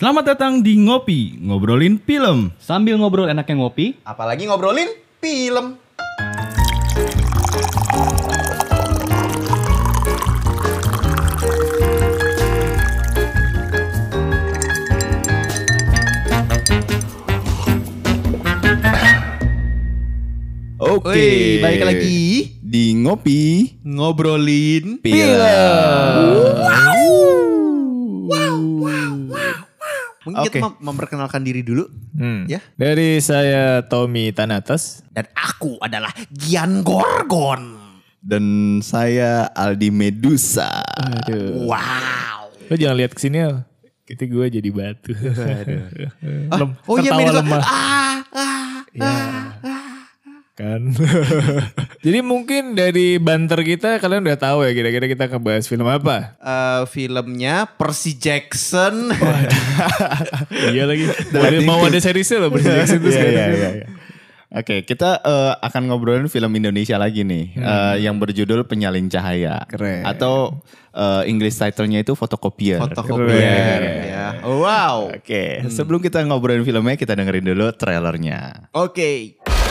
Selamat datang di Ngopi, ngobrolin film. Sambil ngobrol enaknya ngopi, Apalagi ngobrolin film. Oke, Wih, balik lagi di Ngopi ngobrolin Film. Mungkin kita Oke. mem- memperkenalkan diri dulu Hmm. ya. Dari saya Tommy Tanatas. Dan aku adalah Gian Gorgon. Dan saya Aldi Medusa. Aduh. Wow. Lo jangan lihat ke sini ya. Kita gue jadi batu. Lem- Oh iya tertawa Medusa. lemah. Ah, ah. Ya. Kan. jadi mungkin dari banter kita kalian udah tahu ya kira-kira kita ngebahas film apa? Eh, filmnya Percy Jackson. iya lagi. Mau ada, mau ada seriesnya loh Percy Jackson tuh Iya, sekarang. iya, iya, iya. Oke, kita eh, akan ngobrolin film Indonesia lagi nih, eh, yang berjudul Penyalin Cahaya. Keren. Atau eh, English title-nya itu Fotokopier. Fotokopier Keren. ya. Oh, wow. Oke, sebelum kita ngobrolin filmnya, kita dengerin dulu trailernya. Oke. buat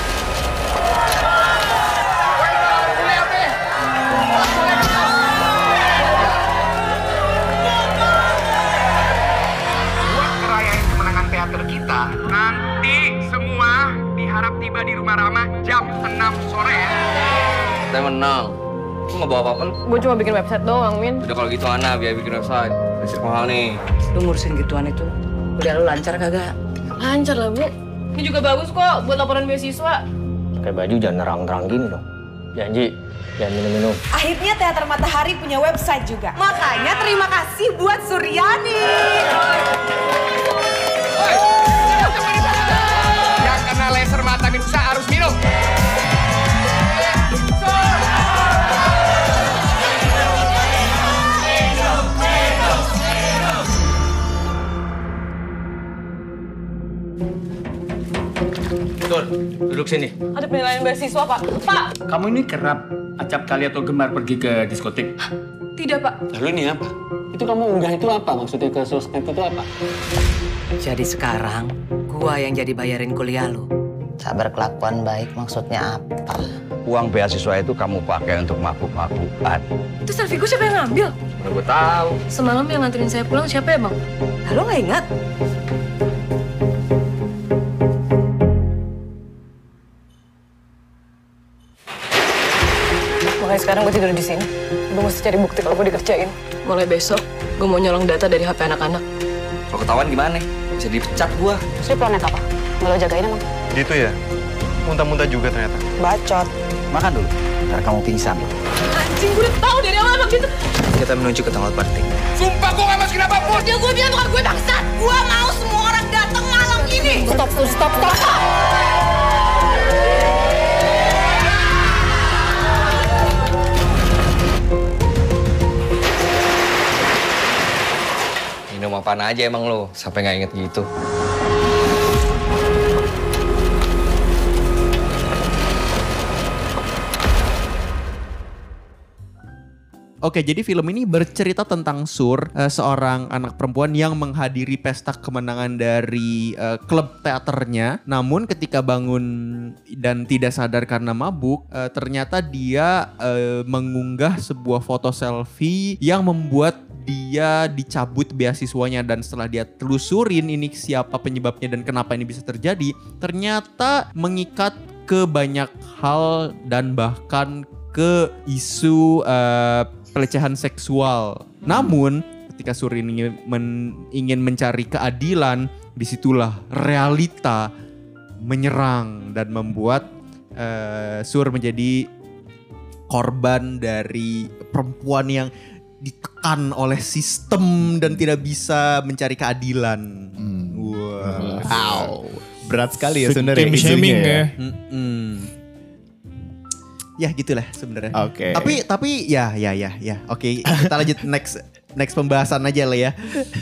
menang. Lu nggak bawa apa-apa lu? Gue cuma bikin website doang, Min. Udah kalau gitu Ana biar bikin website. Listrik mahal nih. lu ngurusin gituan itu udah lu lancar kagak Lancar lah, Bu. Ini juga bagus kok buat laporan beasiswa. Pakai baju jangan nerang-nerang gini dong. Janji, jangan minum-minum. Akhirnya Teater Matahari punya website juga. Makanya terima kasih buat Suryani. yang kena laser mata Medusa harus minum Tur, duduk sini. Ada penilaian beasiswa, Pak. Pak! Kamu ini kerap acap kali atau gemar pergi ke diskotik? Tidak, Pak. Lalu ini apa? Itu kamu unggah itu apa? Maksudnya ke sosmed itu apa? jadi sekarang gua yang jadi bayarin kuliah lu Sabar kelakuan baik maksudnya apa? Uang beasiswa itu kamu pakai untuk mabuk-mabukan. Itu selfie gue siapa yang ngambil? Mana gue tahu. Semalam yang nganterin saya pulang siapa ya, Bang? Lo nggak ingat? Makanya sekarang gue tidur di sini. Gue mesti cari bukti kalau gue dikerjain. Mulai besok, gue mau nyolong data dari HP anak-anak. Kalau ketahuan gimana? Bisa dipecat gua. Terus di planet apa? Nggak lo jagain emang? Gitu ya? Muntah-muntah juga ternyata. Bacot. Makan dulu, ntar kamu pingsan. Anjing, gue udah tahu dari awal emang gitu. Kita menuju ke tanggal party. sumpah gue gak masukin apa pun Ya gue bilang bukan gue bangsat. Gue mau semua orang datang malam ini. Stop, stop, stop, stop. Apaan aja emang lo? Sampai nggak inget gitu. Oke, jadi film ini bercerita tentang Sur, eh, seorang anak perempuan yang menghadiri pesta kemenangan dari eh, klub teaternya. Namun ketika bangun dan tidak sadar karena mabuk, eh, ternyata dia eh, mengunggah sebuah foto selfie yang membuat dia dicabut beasiswanya dan setelah dia telusurin ini siapa penyebabnya dan kenapa ini bisa terjadi, ternyata mengikat ke banyak hal dan bahkan ke isu eh, pelecehan seksual. Namun ketika Surin ingin, men- ingin mencari keadilan, di situlah realita menyerang dan membuat eh, Sur menjadi korban dari perempuan yang ditekan oleh sistem dan tidak bisa mencari keadilan. Wah. Wow. Berat sekali ya sebenarnya isunya shaming ya. Mm-mm. Ya gitulah sebenarnya. Oke. Tapi tapi ya ya ya ya. Oke, kita lanjut next next pembahasan aja lah ya.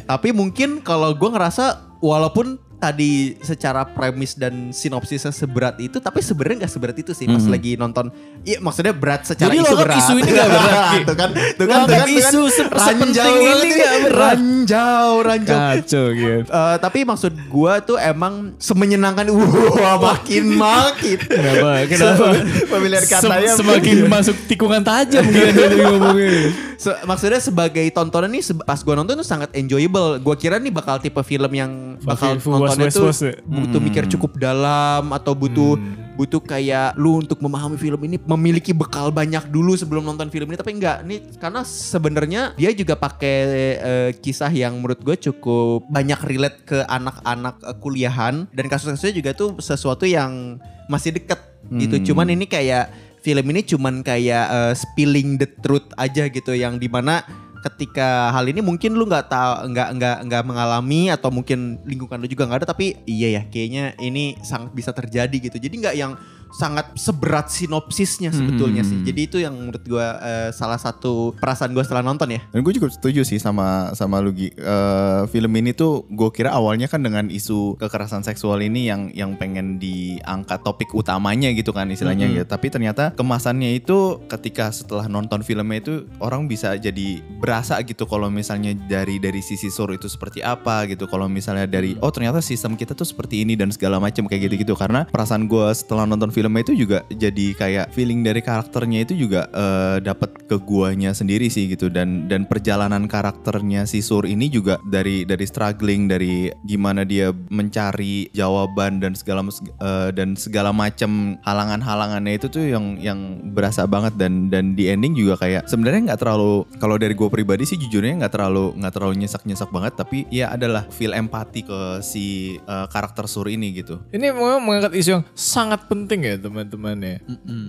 tapi mungkin kalau gue ngerasa walaupun tadi secara premis dan sinopsisnya seberat itu tapi sebenarnya nggak seberat itu sih pas Mhm. lagi nonton. Iya maksudnya berat secara Jadi isu berat. isu ini nggak berat, tuh kan, tuh kan, tuh kan, tuh kan. isu ranjau ini nggak berat. Ranjau, ranjau. Kacau gitu. Eh, tapi maksud gua tuh emang semenyenangkan wah makin makin. Kenapa? Kenapa? Pemilihan katanya Sem- semakin masuk tikungan tajam gitu dari ngomongnya. Se- maksudnya sebagai tontonan nih pas gua nonton tuh sangat enjoyable. Gua kira nih bakal tipe film yang bakal Bakal nontonnya was- tuh was- was ya? butuh mikir cukup dalam atau butuh butuh kayak lu untuk memahami film ini memiliki bekal banyak dulu sebelum nonton film ini tapi enggak. Nih karena sebenarnya dia juga pakai eh, kisah yang menurut gue cukup banyak relate ke anak-anak eh, kuliahan. Dan kasus-kasusnya juga tuh sesuatu yang masih deket gitu. Hmm. cuman ini kayak film ini cuman kayak eh, spilling the truth aja gitu yang di mana ketika hal ini mungkin lu nggak tahu nggak nggak nggak mengalami atau mungkin lingkungan lu juga nggak ada tapi iya ya kayaknya ini sangat bisa terjadi gitu. Jadi nggak yang sangat seberat sinopsisnya sebetulnya Hmm. sih jadi itu yang menurut gua eh, salah satu perasaan gua setelah nonton ya Dan gue juga setuju sih sama sama Lugi. Eh, film ini tuh gue kira awalnya kan dengan isu kekerasan seksual ini yang yang pengen diangkat topik utamanya gitu kan istilahnya Mhm. ya. Tapi ternyata kemasannya itu ketika setelah nonton filmnya itu orang bisa jadi berasa gitu kalau misalnya dari dari sisi sur itu seperti apa gitu. Kalau misalnya dari oh ternyata sistem kita tuh seperti ini dan segala macam kayak gitu-gitu karena perasaan gue setelah nonton filmnya itu juga jadi kayak feeling dari karakternya itu juga eh, dapat ke guanya sendiri sih gitu. Dan dan perjalanan karakternya si Sur ini juga dari dari struggling dari gimana dia mencari jawaban dan segala eh, dan segala macam halangan-halangannya itu tuh yang yang berasa banget. Dan dan di ending juga kayak sebenarnya nggak terlalu kalau dari gue pribadi sih jujurnya nggak terlalu nggak terlalu nyesek-nyesek banget. Tapi ya adalah feel empati ke si eh, karakter Sur ini gitu. Ini mengangkat isu yang sangat penting ya teman-teman ya.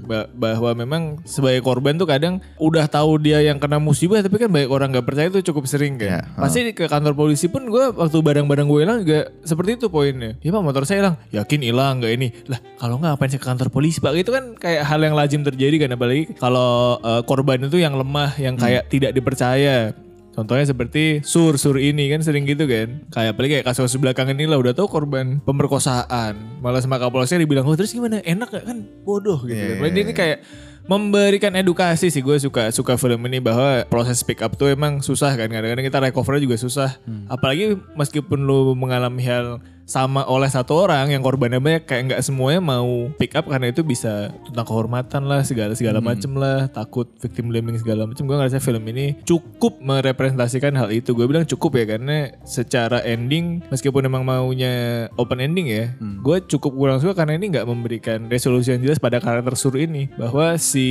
Ba- bahwa memang sebagai korban tuh kadang udah tahu dia yang kena musibah tapi kan banyak orang nggak percaya itu cukup sering kan. Pasti ke kantor polisi pun gue waktu barang-barang gue hilang juga seperti itu poinnya. Ya pak motor saya hilang, yakin hilang nggak ini? Lah kalau nggak ngapain saya ke kantor polisi pak? Itu kan kayak hal yang lazim terjadi kan apalagi kalau eh, korban itu yang lemah, yang kayak tidak dipercaya. Contohnya seperti sur sur ini kan sering gitu kan. Kayak apalagi kayak kasus belakangan ini lah udah tahu korban pemerkosaan. Malah sama kapolosnya dibilang, "Oh, terus gimana? Enak gak kan? Bodoh gitu kan. Padahal ini kayak memberikan edukasi sih gue suka suka film ini bahwa proses pick up tuh emang susah kan kadang-kadang kita recover juga susah apalagi meskipun lu mengalami hal sama oleh satu orang yang korbannya banyak kayak nggak semuanya mau pick up karena itu bisa tentang kehormatan lah segala segala macem lah takut victim blaming segala macem. Gue ngerasa film ini cukup merepresentasikan hal itu. Gue bilang cukup ya karena secara ending meskipun emang maunya open ending ya gue cukup kurang suka karena ini nggak memberikan resolusi yang jelas pada karakter sur ini. Bahwa si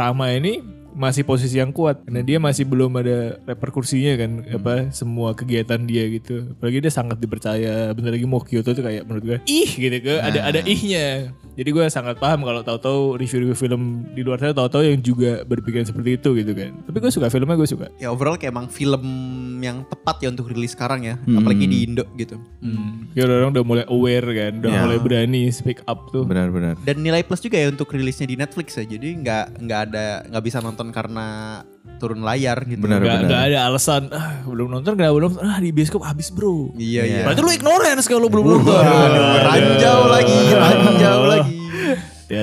Rama ini masih posisi yang kuat. Karena dia masih belum ada reperkusinya kan apa semua kegiatan dia gitu. Apalagi dia sangat dipercaya. Bentar lagi mau Kyoto tuh kayak menurut gue ih gitu ke ada ada ihnya. Jadi gue sangat paham kalau tahu-tahu review-review film di luar sana tahu-tahu yang juga berpikiran seperti itu gitu kan. Tapi gue suka filmnya gue suka. Ya overall kayak emang film yang tepat ya untuk rilis sekarang ya Hmm. apalagi di Indo gitu. Ya orang udah mulai aware kan udah Ya. mulai berani speak up tuh. Benar-benar dan nilai plus juga ya untuk rilisnya di Netflix ya jadi nggak nggak ada nggak bisa nonton karena turun layar gitu. Benar, Gak, gak ada alasan ah, belum nonton kenapa belum nonton? ah di bioskop habis bro. Iya, iya. berarti lu ignorance kalau belum nonton. ranjau lagi ranjau. lagi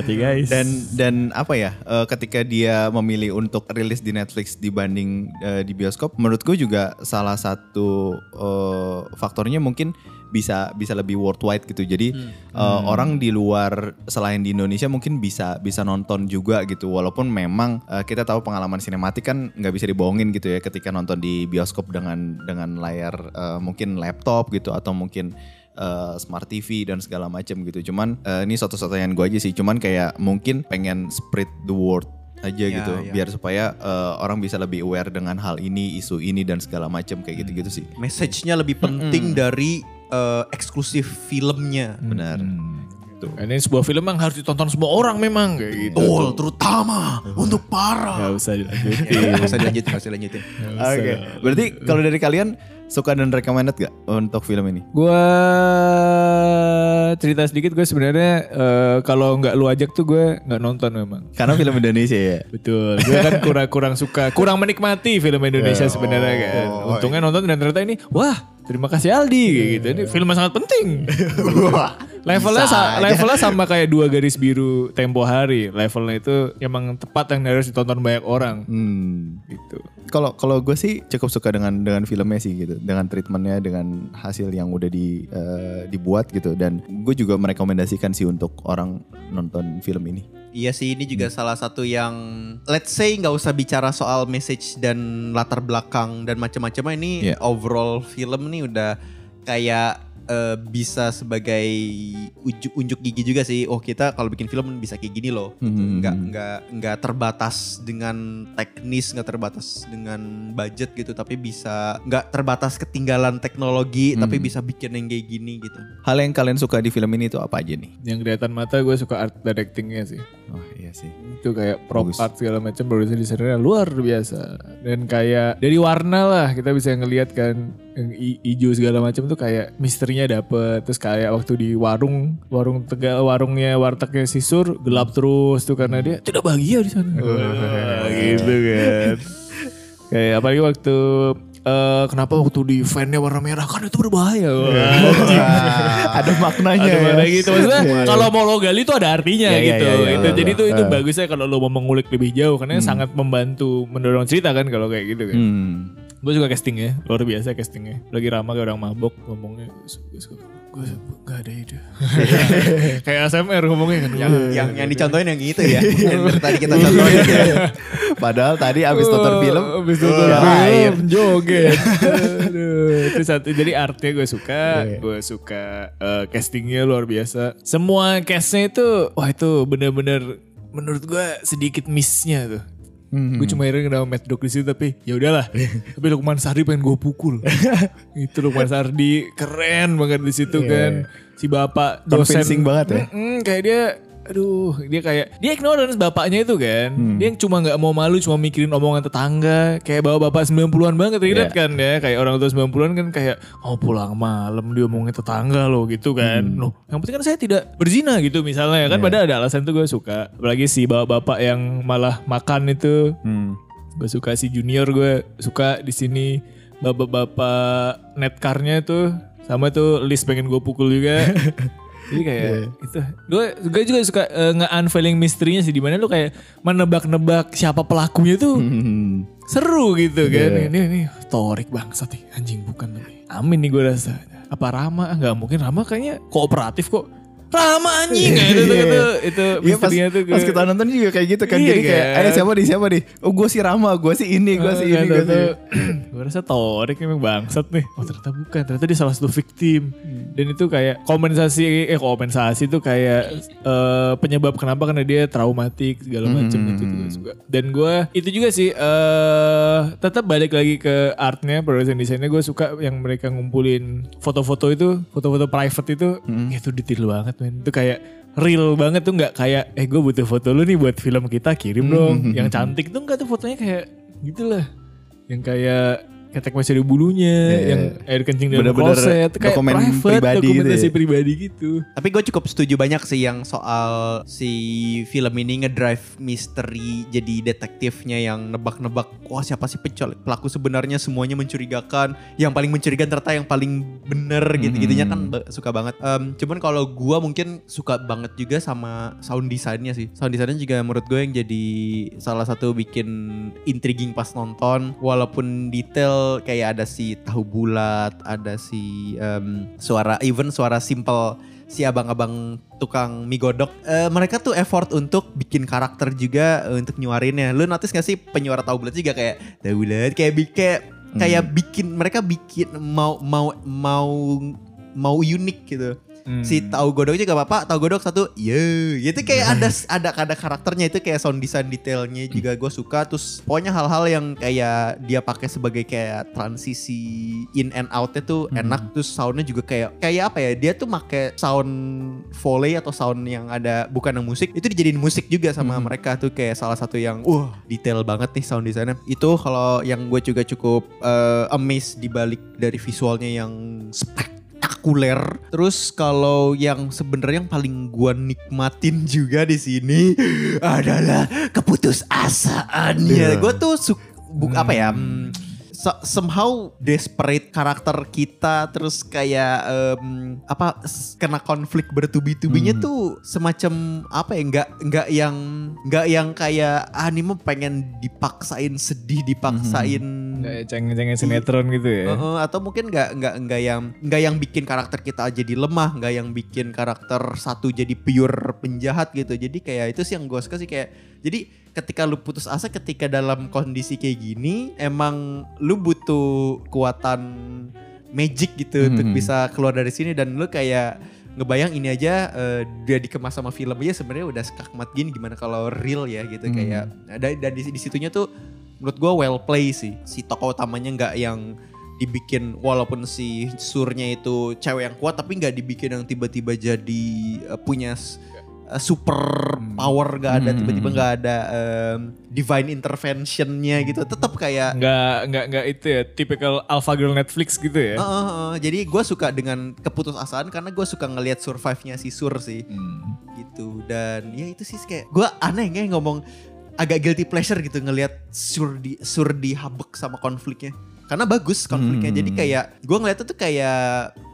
hati-hati guys. Dan dan apa ya eh, ketika dia memilih untuk rilis di Netflix dibanding eh, di bioskop menurutku juga salah satu eh, faktornya mungkin bisa bisa lebih worldwide gitu. Jadi eh, Hmm. orang di luar selain di Indonesia mungkin bisa bisa nonton juga gitu. Walaupun memang eh, kita tahu pengalaman sinematik kan nggak bisa dibohongin gitu ya ketika nonton di bioskop dengan dengan layar eh, mungkin laptop gitu atau mungkin eh, smart TV dan segala macam gitu. Cuman eh, ini suatu yang gue aja sih. Cuman kayak mungkin pengen spread the word aja Ya, gitu ya. biar supaya eh, orang bisa lebih aware dengan hal ini, isu ini dan segala macam kayak gitu-gitu sih. message-nya lebih penting dari eh, eksklusif filmnya Benar. Tuh. Ini sebuah film yang harus ditonton semua orang memang kayak gitu. Betul, terutama untuk para. Gak usah dilanjutin. Gak usah dilanjutin, gak usah dilanjutin. Oke. Berarti kalau dari kalian suka dan recommended gak untuk film ini? Gua cerita sedikit gue sebenarnya eh, kalau nggak lu ajak tuh gue nggak nonton memang. Karena film Indonesia ya. Betul. Gue kan kurang kurang suka, kurang menikmati film Indonesia sebenarnya kan. Untungnya nonton dan ternyata ini, wah terima kasih Aldi kayak gitu. Ini film yang sangat penting. levelnya sa- aja. levelnya sama kayak dua garis biru tempo hari. Levelnya itu emang tepat yang harus ditonton banyak orang. Hmm. Gitu. Kalau kalau gue sih cukup suka dengan dengan filmnya sih gitu, dengan treatmentnya, dengan hasil yang udah di eh, dibuat gitu, dan gue juga merekomendasikan sih untuk orang nonton film ini. Iya sih ini juga salah satu yang let's say nggak usah bicara soal message dan latar belakang dan macam-macam ini Iya. overall film nih udah kayak eh, bisa sebagai ujuk unjuk gigi juga sih. Oh kita kalau bikin film bisa kayak gini loh. Gitu. Hmm. Nggak nggak nggak terbatas dengan teknis, nggak terbatas dengan budget gitu, tapi bisa nggak terbatas ketinggalan teknologi, tapi Hmm. bisa bikin yang kayak gini gitu. Hal yang kalian suka di film ini itu apa aja nih? Yang kelihatan mata gue suka art directingnya sih. Oh iya sih. Itu kayak prop art segala macam produksi desainnya luar biasa. Dan kayak dari warna lah kita bisa ngelihat kan hijau segala macam tuh kayak misterinya dapet. Terus kayak waktu di warung, warung tegal, warungnya wartegnya si Sur gelap terus tuh karena dia tidak bahagia di sana. Wah, gitu kan. Kayak apalagi waktu eh, kenapa waktu di fan-nya warna merah kan itu berbahaya. Ada maknanya Ada ya. makna gitu. Maksudnya kalau mau lo gali itu ada artinya Iya, iya, gitu. iya, iya, itu, iya. jadi itu itu Eh. bagusnya kalau lo mau mengulik lebih jauh karena Hmm. sangat membantu mendorong cerita kan kalau kayak gitu kan. Hmm. Gue juga castingnya, luar biasa castingnya. Lagi ramah kayak orang mabok ngomongnya. Gue gak ada ide. kayak ASMR ngomongnya kan. Yang yang yang dicontohin yang itu ya. yang tadi kita contohin ya. Padahal tadi abis nonton film, Abis nonton ya film, joget. Itu satu. Jadi artnya gue suka, Iya. gue suka eh, castingnya luar biasa. Semua castnya itu, wah itu bener-bener menurut gue sedikit missnya tuh. Hmm. Gue cuma iring sama Mad Dog di situ tapi ya udahlah. tapi Lukman Sardi pengen gue pukul. itu Lukman Sardi keren banget di situ Iya. kan. Si bapak dosen Convincing banget ya. Mm-mm, kayak dia aduh dia kayak dia ignorance bapaknya itu kan Hmm. dia yang cuma nggak mau malu cuma mikirin omongan tetangga kayak bawa bapak 90-an banget ingat Iya. kan ya kayak orang tua 90-an kan kayak oh pulang malam dia omongin tetangga loh gitu kan Hmm. loh yang penting kan saya tidak berzina gitu misalnya kan Iya. padahal ada alasan tuh gue suka apalagi si bawa bapak yang malah makan itu Hmm. gue suka si junior gue suka di sini bapak-bapak netkarnya tuh sama tuh list pengen gue pukul juga jadi kayak Iya. itu gue gue juga suka eh, nge-unveiling misterinya sih di mana lu kayak menebak-nebak siapa pelakunya tuh Hmm. seru gitu kan Iya. ini ini torik bangsat nih anjing bukan tapi amin nih gue rasa apa Rama Ah, nggak mungkin Rama kayaknya kooperatif kok Rama anjing ya, itu, itu, itu, itu Iya pas, misterinya tuh pas kita nonton juga kayak gitu kan. Iya Jadi kayak, kan? ayo siapa nih, siapa nih? Oh gue si Rama, gue si ini, gue si ini, gue si gue rasa Torik memang bangsat nih. Oh ternyata bukan, ternyata dia salah satu victim. Dan itu kayak kompensasi, eh kompensasi itu kayak eh, penyebab kenapa karena dia traumatik segala macam Hmm. itu juga suka. Dan gue itu juga sih eh tetap balik lagi ke artnya, production desainnya gue suka yang mereka ngumpulin foto-foto itu, foto-foto private itu, Hmm. itu detail banget men. Itu kayak real banget tuh nggak kayak eh gue butuh foto lu nih buat film kita kirim dong Hmm. yang cantik tuh enggak tuh fotonya kayak gitulah yang kayak ketek masih ada bulunya Iya, yang air kencing dalam Bener-bener kloset kayak dokumen private pribadi gitu dokumentasi ya. pribadi gitu. Tapi gue cukup setuju banyak sih yang soal si film ini ngedrive misteri jadi detektifnya yang nebak-nebak wah siapa sih penculik pelaku sebenarnya semuanya mencurigakan yang paling mencurigakan ternyata yang paling bener gitu-gitunya kan ba- suka banget. Em, cuman kalau gue mungkin suka banget juga sama sound desainnya sih. Sound desainnya juga menurut gue yang jadi salah satu bikin intriguing pas nonton walaupun detail kayak ada si tahu bulat ada si em, suara even suara simple si abang-abang tukang mie godok. Eh, mereka tuh effort untuk bikin karakter juga eh, untuk nyuarinnya. Lu notice gak sih penyuara tahu bulat juga kayak tahu bulat kayak bi- kayak kayak bikin mereka bikin mau mau mau mau unik gitu si tahu godok juga bapak tahu godok satu iya itu kayak ada ada ada karakternya itu kayak sound design detailnya juga gue suka. Terus pokoknya hal-hal yang kayak dia pakai sebagai kayak transisi in and outnya tuh enak. Terus soundnya juga kayak kayak apa ya dia tuh make sound foley atau sound yang ada bukan yang musik itu dijadiin musik juga sama mereka tuh. Kayak salah satu yang wah detail banget nih sound desainnya itu kalau yang gue juga cukup eh, amazed dibalik dari visualnya yang spektakuler. Terus kalau yang sebenarnya yang paling gua nikmatin juga di sini adalah keputusasaannya. Gua tuh su- bu- apa ya? hmm, so- somehow desperate karakter kita terus kayak em, apa kena konflik bertubi-tubinya Hmm. tuh semacam apa ya nggak nggak yang nggak yang kayak ah ini mah pengen dipaksain sedih dipaksain Kayak cengeng-cengeng sinetron gitu ya. Heeh, atau mungkin nggak nggak nggak yang nggak yang bikin karakter kita jadi lemah, nggak yang bikin karakter satu jadi pure penjahat gitu. Jadi kayak itu sih yang gue suka sih kayak jadi ketika lu putus asa ketika dalam kondisi kayak gini emang lu butuh kekuatan magic gitu untuk Hmm. bisa keluar dari sini dan lu kayak ngebayang ini aja eh, dia dikemas sama film aja sebenarnya udah skakmat gini gimana kalau real ya gitu Hmm. kayak dan, dan di, di situnya tuh menurut gua well play sih si tokoh utamanya nggak yang dibikin walaupun si surnya itu cewek yang kuat tapi nggak dibikin yang tiba-tiba jadi eh, punya eh, super power gak ada Hmm. tiba-tiba nggak ada em, divine interventionnya gitu tetap kayak Nggak, nggak, nggak itu ya, typical alpha girl Netflix gitu ya. Heeh, heeh. jadi gue suka dengan keputusasaan karena gue suka ngelihat survive-nya si Sur sih Hmm. gitu dan ya itu sih kayak gue aneh nggak ngomong agak guilty pleasure gitu ngelihat Sur di Sur dihabek sama konfliknya karena bagus konfliknya Hmm. jadi kayak gue ngeliatnya tuh kayak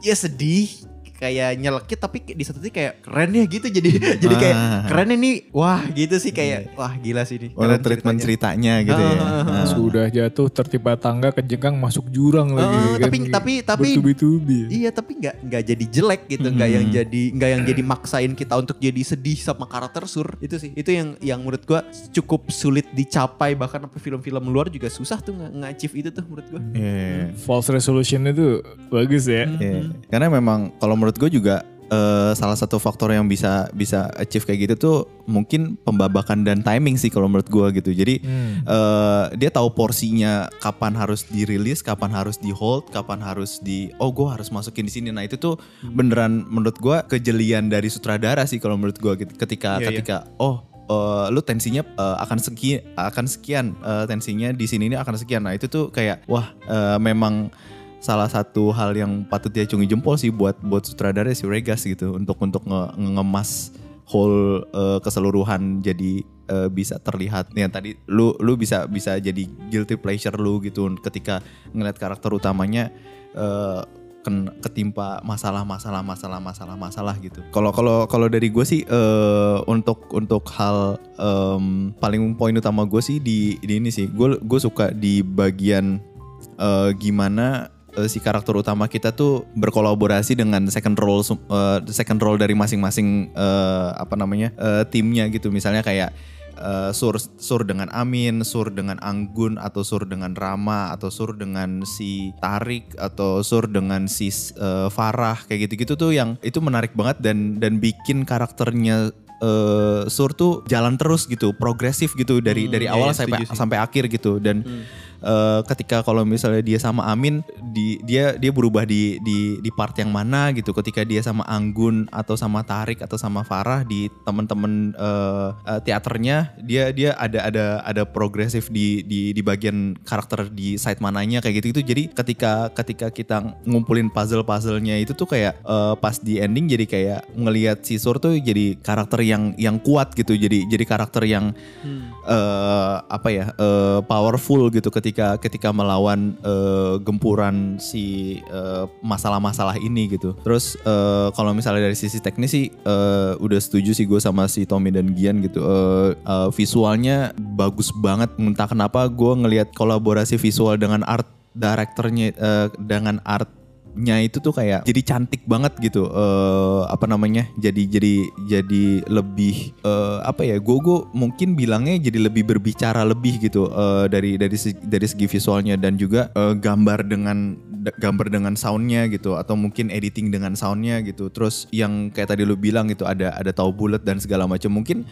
ya sedih kayak nyelekit tapi di satu titik kayak keren ya gitu jadi jadi kayak Ah. keren ini wah gitu sih kayak wah gila sih ini Oh, keren treatment ceritanya. ceritanya gitu ya. Ah, ah, ah. Sudah jatuh tertimpa tangga kejengkang masuk jurang lagi. Kan. tapi tapi tapi bertubi-tubi. Iya tapi nggak nggak jadi jelek gitu, nggak yang jadi nggak yang jadi maksain kita untuk jadi sedih sama karakter sur itu sih itu yang yang menurut gua cukup sulit dicapai bahkan apa film-film luar juga susah tuh nggak nge-achieve itu tuh menurut gua. Iya. False resolution itu bagus ya. Iya. Karena memang kalau menurut gue juga eh, salah satu faktor yang bisa bisa achieve kayak gitu tuh mungkin pembabakan dan timing sih kalau menurut gue gitu. Jadi Hmm. eh, dia tahu porsinya kapan harus dirilis, kapan harus di hold, kapan harus di oh gue harus masukin di sini. Nah itu tuh beneran menurut gue kejelian dari sutradara sih kalau menurut gue gitu. Ketika Iya, iya. ketika oh eh, lu tensinya eh, akan sekian akan sekian eh, tensinya di sini ini akan sekian. Nah itu tuh kayak wah eh, memang salah satu hal yang patut diacungi jempol sih buat buat sutradara si Regas gitu untuk untuk nge- ngemas whole eh, keseluruhan jadi eh, bisa terlihat yang tadi lu lu bisa bisa jadi guilty pleasure lu gitu ketika ngeliat karakter utamanya ken- ketimpa masalah masalah masalah masalah masalah gitu. Kalau kalau kalau dari gue sih eh, untuk untuk hal em, paling poin utama gue sih di, di ini sih gue gue suka di bagian eh, gimana eh, si karakter utama kita tuh berkolaborasi dengan second role eh, second role dari masing-masing eh, apa namanya eh, timnya gitu. Misalnya kayak eh, sur sur dengan Amin, sur dengan Anggun atau sur dengan Rama atau sur dengan si Tarik atau sur dengan si eh, Farah kayak gitu-gitu tuh yang itu menarik banget dan dan bikin karakternya eh, sur tuh jalan terus gitu, progresif gitu dari Hmm, dari iya, awal iya, sampai sampai akhir gitu. Dan eh, ketika kalau misalnya dia sama Amin di dia dia berubah di di di part yang mana gitu. Ketika dia sama Anggun atau sama Tarik atau sama Farah di temen-temen eh, eh, teaternya dia dia ada ada ada progresif di di di bagian karakter di side mananya kayak gitu gitu jadi ketika ketika kita ngumpulin puzzle puzzlenya itu tuh kayak eh, pas di ending jadi kayak ngelihat si Sur tuh jadi karakter yang yang kuat gitu. Jadi jadi karakter yang eh apa ya eh, powerful gitu ketika ketika melawan eh, gempuran si eh, masalah-masalah ini gitu. Terus eh, kalau misalnya dari sisi teknis sih eh, udah setuju sih gue sama si Tommy dan Gian gitu. Eh, eh, visualnya bagus banget. Entah kenapa gue ngelihat kolaborasi visual dengan art directornya eh, dengan art nya itu tuh kayak jadi cantik banget gitu eh apa namanya jadi jadi jadi lebih eh, apa ya gue gue mungkin bilangnya jadi lebih berbicara lebih gitu eh, dari dari dari segi visualnya dan juga eh, gambar dengan gambar dengan soundnya gitu atau mungkin editing dengan soundnya gitu. Terus yang kayak tadi lu bilang gitu ada ada tahu bulat dan segala macam. Mungkin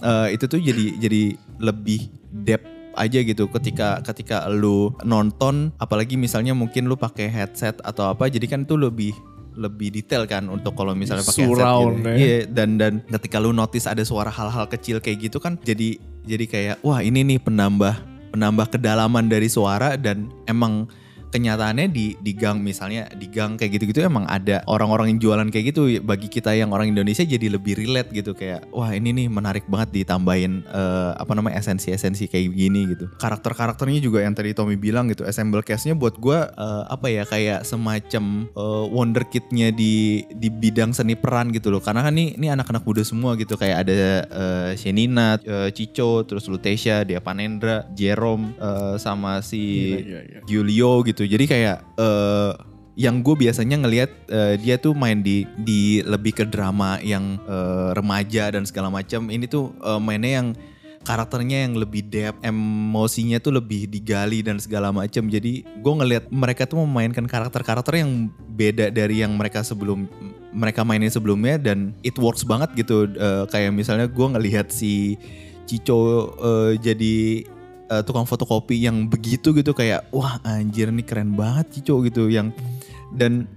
eh, itu tuh jadi jadi lebih depth aja gitu ketika ketika lu nonton apalagi misalnya mungkin lu pakai headset atau apa jadi kan tuh lebih lebih detail kan untuk kalau misalnya pakai headset gitu. ya. Iya dan dan ketika lu notice ada suara hal-hal kecil kayak gitu kan jadi jadi kayak wah ini nih penambah penambah kedalaman dari suara dan emang kenyataannya di di gang misalnya di gang kayak gitu-gitu emang ada orang-orang yang jualan kayak gitu bagi kita yang orang Indonesia jadi lebih relate gitu kayak wah ini nih menarik banget ditambahin uh, apa namanya esensi-esensi kayak gini gitu karakter-karakternya juga yang tadi Tommy bilang gitu assemble castnya buat gue uh, apa ya kayak semacam uh, wonder kitnya di di bidang seni peran gitu loh karena kan nih ini anak-anak muda semua gitu kayak ada uh, Shenina, uh, Cico, terus Lutesia, Dia Panendra, Jerome uh, sama si Iya, iya, iya. Giulio gitu. Jadi kayak eh yang gue biasanya ngelihat eh, dia tuh main di di lebih ke drama yang eh, remaja dan segala macam. Ini tuh eh, mainnya yang karakternya yang lebih depth, emosinya tuh lebih digali dan segala macam. Jadi gue ngelihat mereka tuh memainkan karakter-karakter yang beda dari yang mereka sebelum mereka mainin sebelumnya dan it works banget gitu. Eh, kayak misalnya gue ngelihat si Cico eh, jadi eh, tukang fotokopi yang begitu gitu kayak wah anjir nih keren banget Cico gitu yang dan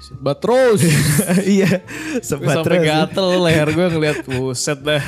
Sebat terus. iya, sebat Sampai terus. gatel leher gue ngeliat buset dah.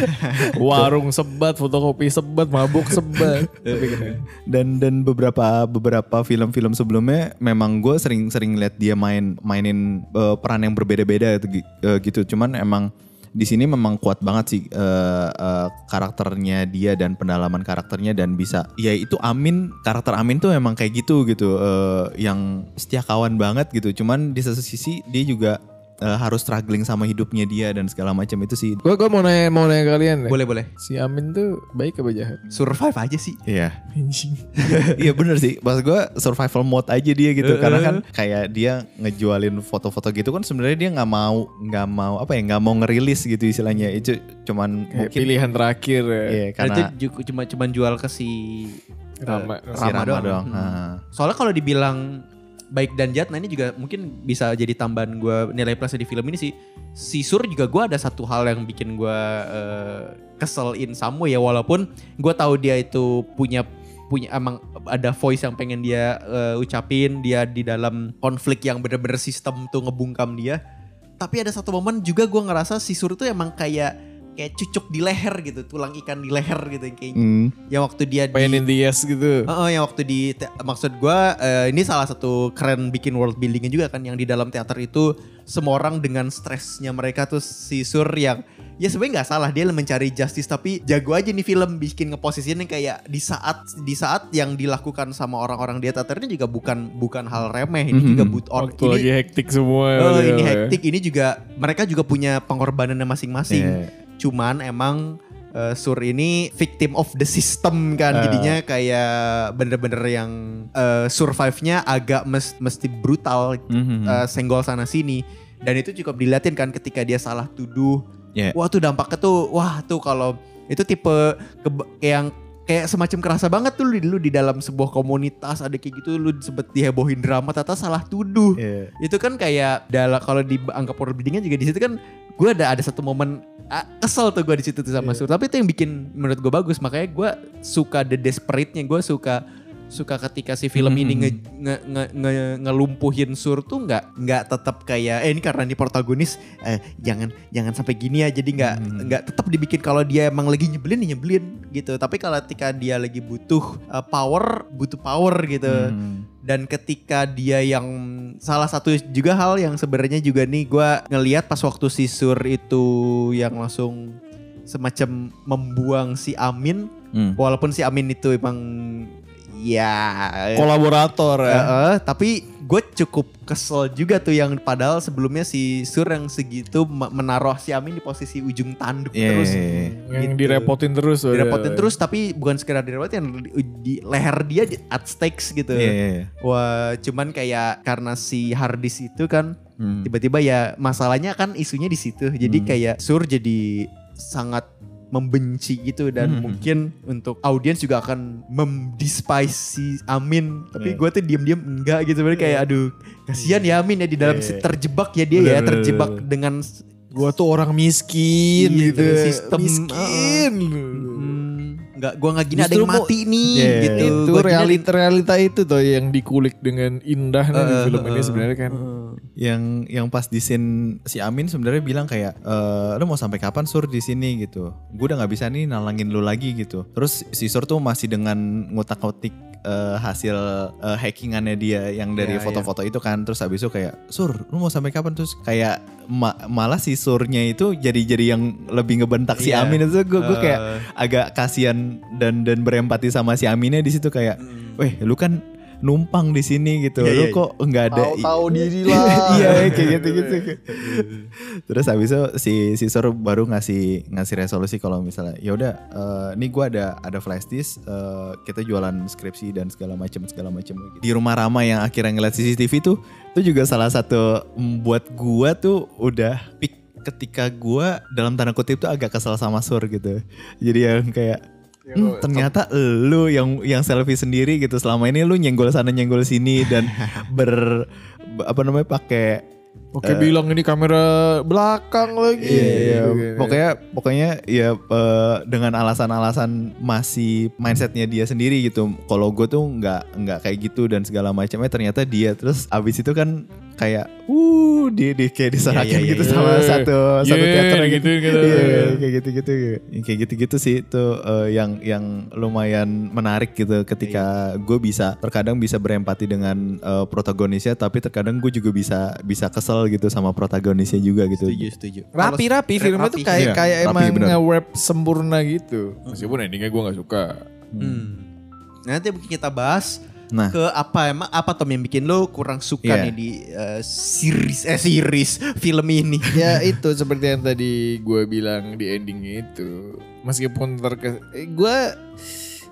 Warung sebat, fotokopi sebat, mabuk sebat. Dan dan beberapa beberapa film-film sebelumnya memang gue sering-sering lihat dia main mainin eh, peran yang berbeda-beda gitu, gi- eh, gitu cuman emang di sini memang kuat banget sih eh, eh, karakternya dia dan pendalaman karakternya dan bisa ya itu Amin karakter Amin tuh emang kayak gitu gitu eh, yang setia kawan banget gitu. Cuman di satu sisi dia juga eh, harus struggling sama hidupnya dia dan segala macam itu sih Gue gue mau nanya mau nanya kalian deh. Boleh boleh. Si Amin tuh baik apa jahat? Survive aja sih. Iya. Iya bener sih, maksud gue survival mode aja dia gitu, karena kan kayak dia ngejualin foto-foto gitu kan sebenarnya dia nggak mau nggak mau apa ya nggak mau ngerilis gitu istilahnya itu cuman Kayak mungkin pilihan terakhir ya. Iya, Karena karena itu cuma cuma jual ke si Rama. eh, Si Rama doang. Hmm. Ah. Soalnya kalau dibilang baik dan jahat, nah ini juga mungkin bisa jadi tambahan gue nilai plus di film ini sih. Si Sur juga gue ada satu hal yang bikin gue eh, kesel in way ya walaupun gue tahu dia itu punya punya emang ada voice yang pengen dia eh, ucapin dia di dalam konflik yang bener-bener sistem tuh ngebungkam dia tapi ada satu momen juga gue ngerasa si Sur tuh emang kayak kayak cucuk di leher gitu tulang ikan di leher gitu yang kayak Hmm. yang waktu dia di Pain in the ass gitu. Heeh, yang waktu di te- maksud gua eh, ini salah satu keren bikin world buildingnya juga kan yang di dalam teater itu semua orang dengan stresnya mereka tuh si Sur yang ya sebenarnya nggak salah dia mencari justice tapi jago aja nih film bikin ngeposisinya kayak di saat di saat yang dilakukan sama orang-orang di teater ini juga bukan bukan hal remeh ini Mhm. juga but on Waktu ini lagi hektik semua. Oh, gitu ini ya. hektik ini juga mereka juga punya pengorbanannya masing-masing. Iya. Cuman emang eh, Sur ini victim of the system kan Eh. jadinya kayak bener-bener yang eh, survive-nya agak mes- mesti brutal Mhm. eh, senggol sana sini dan itu cukup diliatin kan ketika dia salah tuduh. Yeah. Wah tuh dampaknya tuh wah tuh kalau itu tipe keba- yang kayak semacam kerasa banget tuh lu, lu di dalam sebuah komunitas ada kayak gitu lu sempet dihebohin drama tata salah tuduh Iya. itu kan kayak dalam kalau world buildingnya juga di situ kan gue ada ada satu momen kesel tuh gue di situ tuh sama Sur. Tapi itu yang bikin menurut gue bagus. Makanya gue suka the desperate-nya. Gue suka suka ketika si film ini nge, nge, nge, nge- ngelumpuhin Sur tuh nggak nggak tetap kayak eh ini karena ini protagonis eh, jangan jangan sampai gini ya. Jadi nggak nggak tetap dibikin kalau dia emang lagi nyebelin nyebelin gitu. Tapi kalau ketika dia lagi butuh uh, power butuh power gitu. Hmm. Dan ketika dia yang salah satu juga hal yang sebenarnya juga nih gua ngelihat pas waktu si Sur itu yang langsung semacam membuang si Amin Hmm. walaupun si Amin itu emang ya Kolaborator ya. Eh, eh, tapi gue cukup kesel juga tuh yang padahal sebelumnya si Sur yang segitu me- menaruh si Amin di posisi ujung tanduk Iya, terus iya, iya. Yang Gitu. direpotin terus. direpotin terus tapi bukan sekedar direpotin di, di leher dia di, at stakes gitu Iya, iya, iya. wah cuman kayak karena si hardis itu kan Hmm. tiba-tiba ya masalahnya kan isunya di situ jadi Hmm. kayak Sur jadi sangat membenci gitu dan Hmm. mungkin untuk audiens juga akan mendespise si Amin tapi Iya. gue tuh diam-diam enggak gitu sebenarnya kayak aduh kasihan ya Amin ya di dalam Iya. terjebak ya dia ya Bener, bener, terjebak bener. dengan Gua tuh orang miskin gitu. dengan sistem, miskin. Hmm, nggak gua nggak gini ada yang mati nih Yeah, gitu. Itu Gua gini. ada- realita realita itu tuh yang dikulik dengan indah nih di Uh, film ini uh, sebenarnya kan. yang yang pas di scene si Amin sebenarnya bilang kayak e, lu mau sampai kapan sur di sini? gitu. Gue udah nggak bisa nih nalangin lu lagi gitu. Terus si sur tuh masih dengan ngutak-ngutik eh, hasil eh, hackingannya dia yang dari Iya, foto-foto itu kan. Terus habis itu kayak sur lu mau sampai kapan? Terus kayak ma- malah si surnya itu jadi jadi yang lebih ngebentak si Iya. Amin. Itu gue gue kayak agak kasihan dan dan berempati sama si Aminnya di situ kayak weh lu kan numpang di sini gitu. Iya, lu iya, kok nggak ada Tahu-tahu diri lah. iya kayak gitu gitu terus habis itu si si Sur baru ngasih ngasih resolusi kalau misalnya ya udah eh, ini gua ada ada flash disk eh, kita jualan skripsi dan segala macam segala macam gitu. di rumah Rama yang akhirnya ngeliat CCTV tuh itu juga salah satu mm, buat gua tuh udah pick ketika gua dalam tanda kutip tuh agak kesel sama Sur gitu. Jadi yang kayak Hmm, ternyata lu yang yang selfie sendiri gitu. Selama ini lu nyenggol sana nyenggol sini dan ber apa namanya pakai Oke eh, bilang ini kamera belakang lagi. Iya, iya. Gitu. Pokoknya pokoknya ya eh, dengan alasan-alasan masih mindsetnya dia sendiri gitu. Kalau gue tuh nggak nggak kayak gitu dan segala macamnya ternyata dia terus abis itu kan kayak uh dia dia kayak diserakin iya, gitu iya. sama satu satu Yeah, teater gitu. gitu, gitu. Iya, kayak gitu-gitu kayak gitu-gitu sih itu eh, yang yang lumayan menarik gitu ketika gue bisa terkadang bisa berempati dengan eh, protagonisnya tapi terkadang gue juga bisa bisa kesel gitu sama protagonisnya juga gitu. Setuju, setuju. Rapi-rapi filmnya tuh kayak Iya, kayak rapi, emang nge-wrap sempurna gitu. Meskipun endingnya gue gak suka. Hmm. Nanti mungkin kita bahas Nah. ke apa emang apa Tom yang bikin lo kurang suka Iya. nih di eh, series eh series film ini. ya itu seperti yang tadi gue bilang di endingnya itu. Meskipun terke... Eh, gue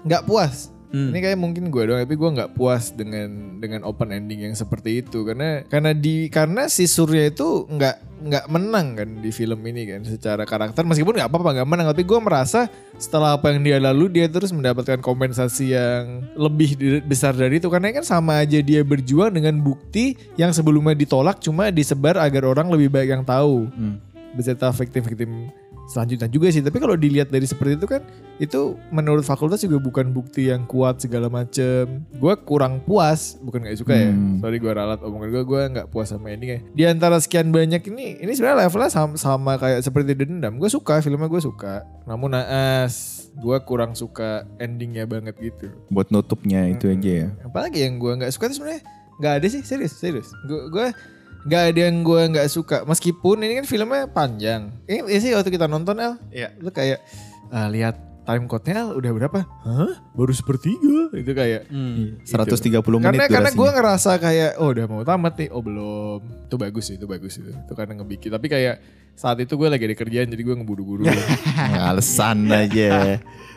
nggak puas. Hmm. Ini kayak mungkin gue doang, tapi gue nggak puas dengan dengan open ending yang seperti itu karena karena di karena si Surya itu nggak nggak menang kan di film ini kan secara karakter meskipun nggak apa-apa nggak menang tapi gue merasa setelah apa yang dia lalu dia terus mendapatkan kompensasi yang lebih besar dari itu karena kan sama aja dia berjuang dengan bukti yang sebelumnya ditolak cuma disebar agar orang lebih baik yang tahu Hmm. beserta victim-victim selanjutnya juga sih. Tapi kalau dilihat dari seperti itu kan, itu menurut fakultas juga bukan bukti yang kuat segala macem. Gue kurang puas, bukan nggak suka ya. Hmm. Sorry gue ralat omongan gue, gue nggak puas sama endingnya. Di antara sekian banyak ini, ini sebenarnya levelnya sama, sama kayak seperti dendam. Gue suka filmnya gue suka. Namun naas, gue kurang suka endingnya banget gitu. Buat nutupnya itu aja ya. Apalagi yang gue nggak suka itu sebenarnya nggak ada sih serius serius. Gue nggak ada yang gue nggak suka meskipun ini kan filmnya panjang. Ini ini sih waktu kita nonton El, Iya. lu kayak ah, lihat time code-nya El, udah berapa? Hah? Baru sepertiga? Itu kayak Hmm. 130 karena menit karena gue durasinya. ngerasa kayak oh udah mau tamat nih oh belum itu bagus sih itu bagus itu itu karena ngebikin tapi kayak saat itu gue lagi ada kerjaan jadi gue ngeburu-buru Alasan aja.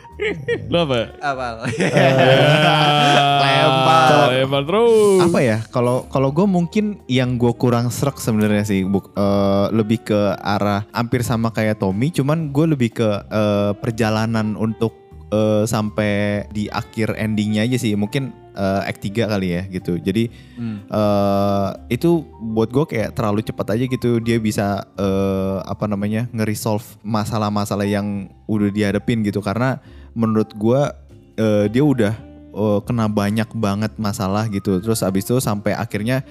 lo apa? Apa? lempar. lempar terus. Apa ya? Kalau kalau gue mungkin yang gue kurang serak sebenarnya sih buk, eh, lebih ke arah hampir sama kayak Tommy cuman gue lebih ke eh, perjalanan untuk eh, sampai di akhir endingnya aja sih. Mungkin eh, act 3 kali ya gitu. Jadi eh, itu buat gue kayak terlalu cepat aja gitu. Dia bisa eh, apa namanya nge-resolve masalah-masalah yang udah dihadapin gitu. Karena menurut gue eh, dia udah eh, kena banyak banget masalah gitu. Terus abis itu sampai akhirnya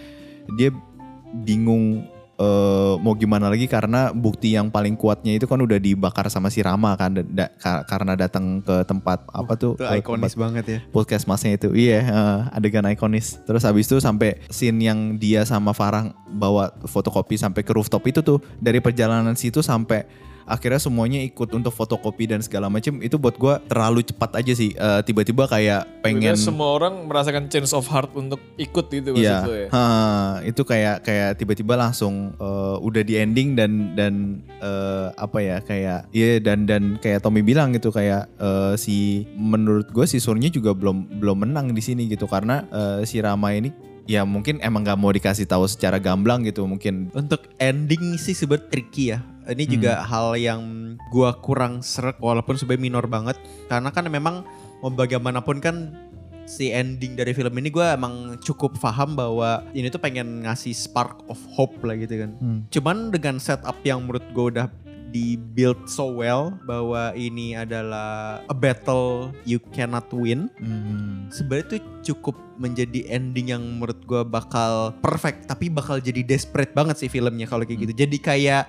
dia bingung eh, mau gimana lagi karena bukti yang paling kuatnya itu kan udah dibakar sama si Rama kan da- da- ka- karena datang ke tempat apa tuh? Itu ikonis banget ya. podcast masnya itu. Iya eh, adegan ikonis. Terus habis itu sampai scene yang dia sama Farah bawa fotokopi sampai ke rooftop itu tuh dari perjalanan situ sampai akhirnya semuanya ikut untuk fotokopi dan segala macam itu buat gua terlalu cepat aja sih. Eh, tiba-tiba kayak pengen Udah semua orang merasakan change of heart untuk ikut itu maksud Iya, lo ya? Ha, itu kayak kayak tiba-tiba langsung eh, udah di ending dan dan eh, apa ya kayak iya dan dan kayak Tommy bilang gitu kayak eh, si menurut gue si Surnya juga belum belum menang di sini gitu. Karena eh, si Rama ini ya mungkin emang nggak mau dikasih tahu secara gamblang gitu mungkin Untuk ending sih sebenarnya tricky ya. Ini juga hal yang gua kurang seret walaupun sebenarnya minor banget karena kan memang mau bagaimanapun kan si ending dari film ini gua emang cukup paham bahwa ini tuh pengen ngasih spark of hope lah gitu kan. Hmm. Cuman dengan setup yang menurut gue udah di build so well bahwa ini adalah a battle you cannot win. Hmm. Sebenarnya itu cukup menjadi ending yang menurut gue bakal perfect tapi bakal jadi desperate banget sih filmnya kalau kayak gitu. Jadi kayak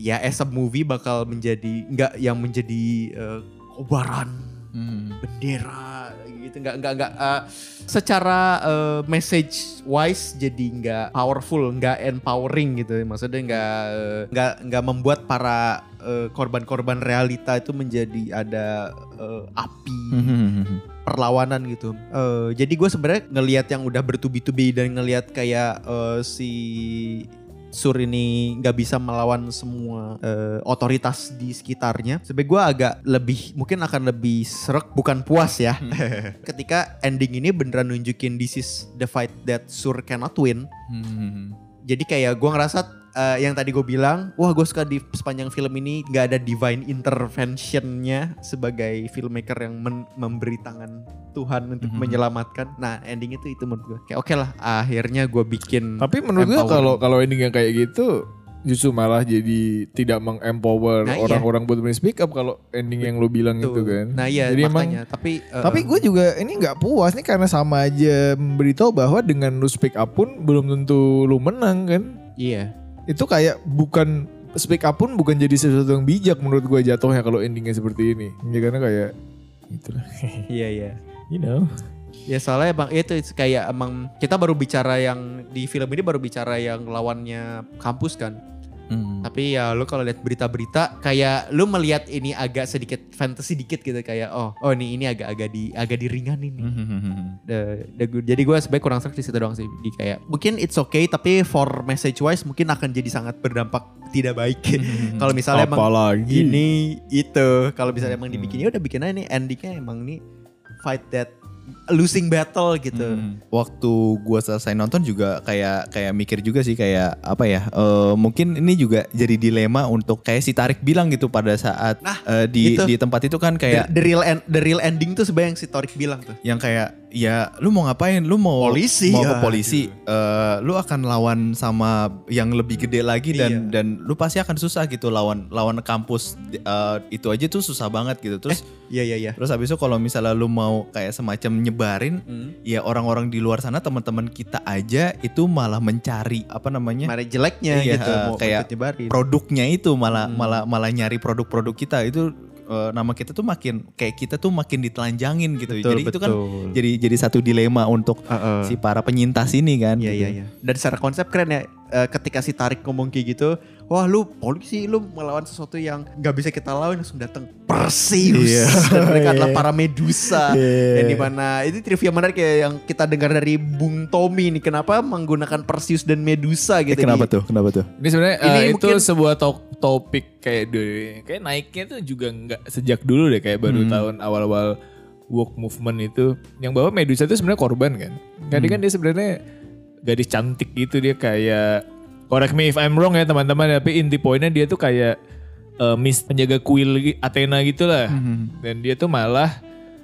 ya as a movie bakal menjadi nggak yang menjadi uh, kobaran Hmm. bendera gitu nggak nggak nggak uh, secara uh, message wise jadi nggak powerful nggak empowering gitu maksudnya nggak uh, nggak nggak membuat para uh, korban-korban realita itu menjadi ada uh, api Hmm. perlawanan gitu. Eh, jadi gue sebenarnya ngelihat yang udah bertubi-tubi dan ngelihat kayak eh, si Sur ini nggak bisa melawan semua eh, otoritas di sekitarnya. Sebenarnya gue agak lebih mungkin akan lebih serak bukan puas ya. Ketika ending ini beneran nunjukin this is the fight that Sur cannot win. Hmm. Jadi kayak gue ngerasa eh, yang tadi gue bilang, wah gue suka di sepanjang film ini nggak ada divine interventionnya sebagai filmmaker yang men- memberi tangan Tuhan untuk Mhm. menyelamatkan. Nah ending itu itu menurut gue kayak oke lah akhirnya gue bikin. Tapi menurut gue kalau kalau ending yang kayak gitu justru malah jadi tidak mengempower Nah, iya. orang-orang buat berani speak up kalau ending yang lo bilang itu kan. Nah iya Jadi emang makanya tapi eh, tapi gue juga ini nggak puas nih karena sama aja memberitahu bahwa dengan lu speak up pun belum tentu lu menang kan. Iya. Itu kayak bukan speak up pun bukan jadi sesuatu yang bijak menurut gue jatuhnya kalau endingnya seperti ini. Ya karena kayak itulah. Iya iya. you know. Ya soalnya emang itu kayak emang kita baru bicara yang di film ini baru bicara yang lawannya kampus kan. Hmm. Tapi ya lu kalau lihat berita-berita kayak lu melihat ini agak sedikit fantasy dikit gitu kayak oh oh ini ini agak-agak di agak diringanin nih. Hmm. The- the good- jadi gue sebenarnya kurang serak di situ doang sih di kayak mungkin it's okay tapi for message wise mungkin akan jadi sangat berdampak tidak baik kalau misalnya emang Apalagi. ini itu kalau misalnya emang dibikin ya udah bikin aja nih endingnya emang nih fight that losing battle gitu Hmm. Waktu gua selesai nonton juga kayak kayak mikir juga sih kayak apa ya? eh, mungkin ini juga jadi dilema untuk kayak si Tarik bilang gitu pada saat eh, di itu. di tempat itu kan kayak the, the real end, the real ending tuh sebenarnya yang si Torik bilang tuh yang kayak ya lu mau ngapain? Lu mau Polisi, mau ke ya. polisi? Eh, lu akan lawan sama yang lebih gede lagi dan Iya. dan lu pasti akan susah gitu lawan lawan kampus eh, itu aja tuh susah banget gitu. Terus iya iya iya Terus habis itu kalau misalnya lu mau kayak semacam nyebarin, Hmm. ya orang-orang di luar sana teman-teman kita aja itu malah mencari apa namanya? Mari jeleknya Iya, gitu mau kayak produknya itu malah Hmm. malah malah nyari produk-produk kita itu eh, nama kita tuh makin kayak kita tuh makin ditelanjangin gitu. Betul, jadi itu kan betul. jadi jadi satu dilema untuk Heeh. si para penyintas ini kan. Iya gitu. iya iya. Dan secara konsep keren ya. Eh, ketika si Tarik ngomong kayak gitu, wah lu polisi lu melawan sesuatu yang nggak bisa kita lawan langsung datang Perseus. Iya. Dan mereka Iya. adalah para Medusa. Iya. Yang di mana itu trivia menarik ya yang kita dengar dari Bung Tommy nih. Kenapa menggunakan Perseus dan Medusa Eh, gitu? kenapa di- tuh? Kenapa tuh? Ini sebenarnya Ini eh, itu mungkin- sebuah to- topik kayak dulu kayak naiknya tuh juga nggak sejak dulu deh kayak baru Hmm. tahun awal-awal woke movement itu yang bahwa Medusa itu sebenarnya korban kan. Jadi kan dia sebenarnya gadis cantik gitu dia kayak correct me if I'm wrong ya teman-teman tapi inti poinnya dia tuh kayak eh, Miss penjaga kuil Athena gitu lah. Dan dia tuh malah